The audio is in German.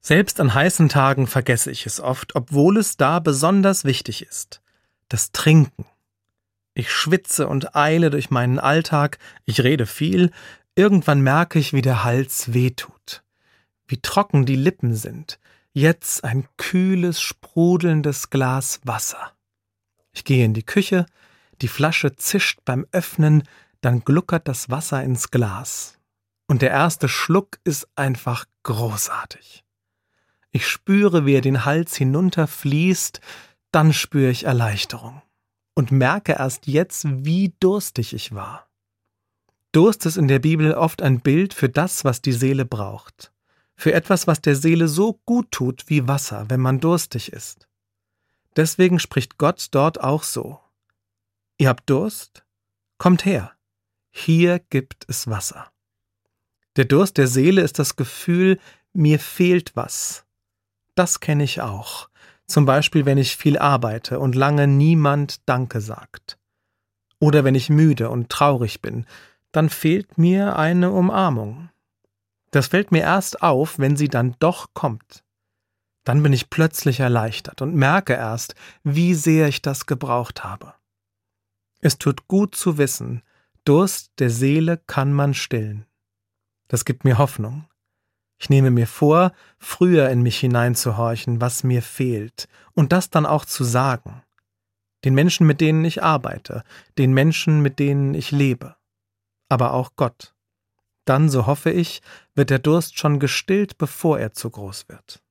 Selbst an heißen Tagen vergesse ich es oft, obwohl es da besonders wichtig ist. Das Trinken. Ich schwitze und eile durch meinen Alltag, ich rede viel, irgendwann merke ich, wie der Hals wehtut, wie trocken die Lippen sind. Jetzt ein kühles, sprudelndes Glas Wasser. Ich gehe in die Küche, die Flasche zischt beim Öffnen, dann gluckert das Wasser ins Glas. Und der erste Schluck ist einfach großartig. Ich spüre, wie er den Hals hinunterfließt, dann spüre ich Erleichterung und merke erst jetzt, wie durstig ich war. Durst ist in der Bibel oft ein Bild für das, was die Seele braucht, für etwas, was der Seele so gut tut wie Wasser, wenn man durstig ist. Deswegen spricht Gott dort auch so. Ihr habt Durst? Kommt her. Hier gibt es Wasser. Der Durst der Seele ist das Gefühl, mir fehlt was, das kenne ich auch. Zum Beispiel, wenn ich viel arbeite und lange niemand Danke sagt. Oder wenn ich müde und traurig bin, dann fehlt mir eine Umarmung. Das fällt mir erst auf, wenn sie dann doch kommt. Dann bin ich plötzlich erleichtert und merke erst, wie sehr ich das gebraucht habe. Es tut gut zu wissen, Durst der Seele kann man stillen. Das gibt mir Hoffnung. Ich nehme mir vor, früher in mich hineinzuhorchen, was mir fehlt, und das dann auch zu sagen. Den Menschen, mit denen ich arbeite, den Menschen, mit denen ich lebe. Aber auch Gott. Dann, so hoffe ich, wird der Durst schon gestillt, bevor er zu groß wird.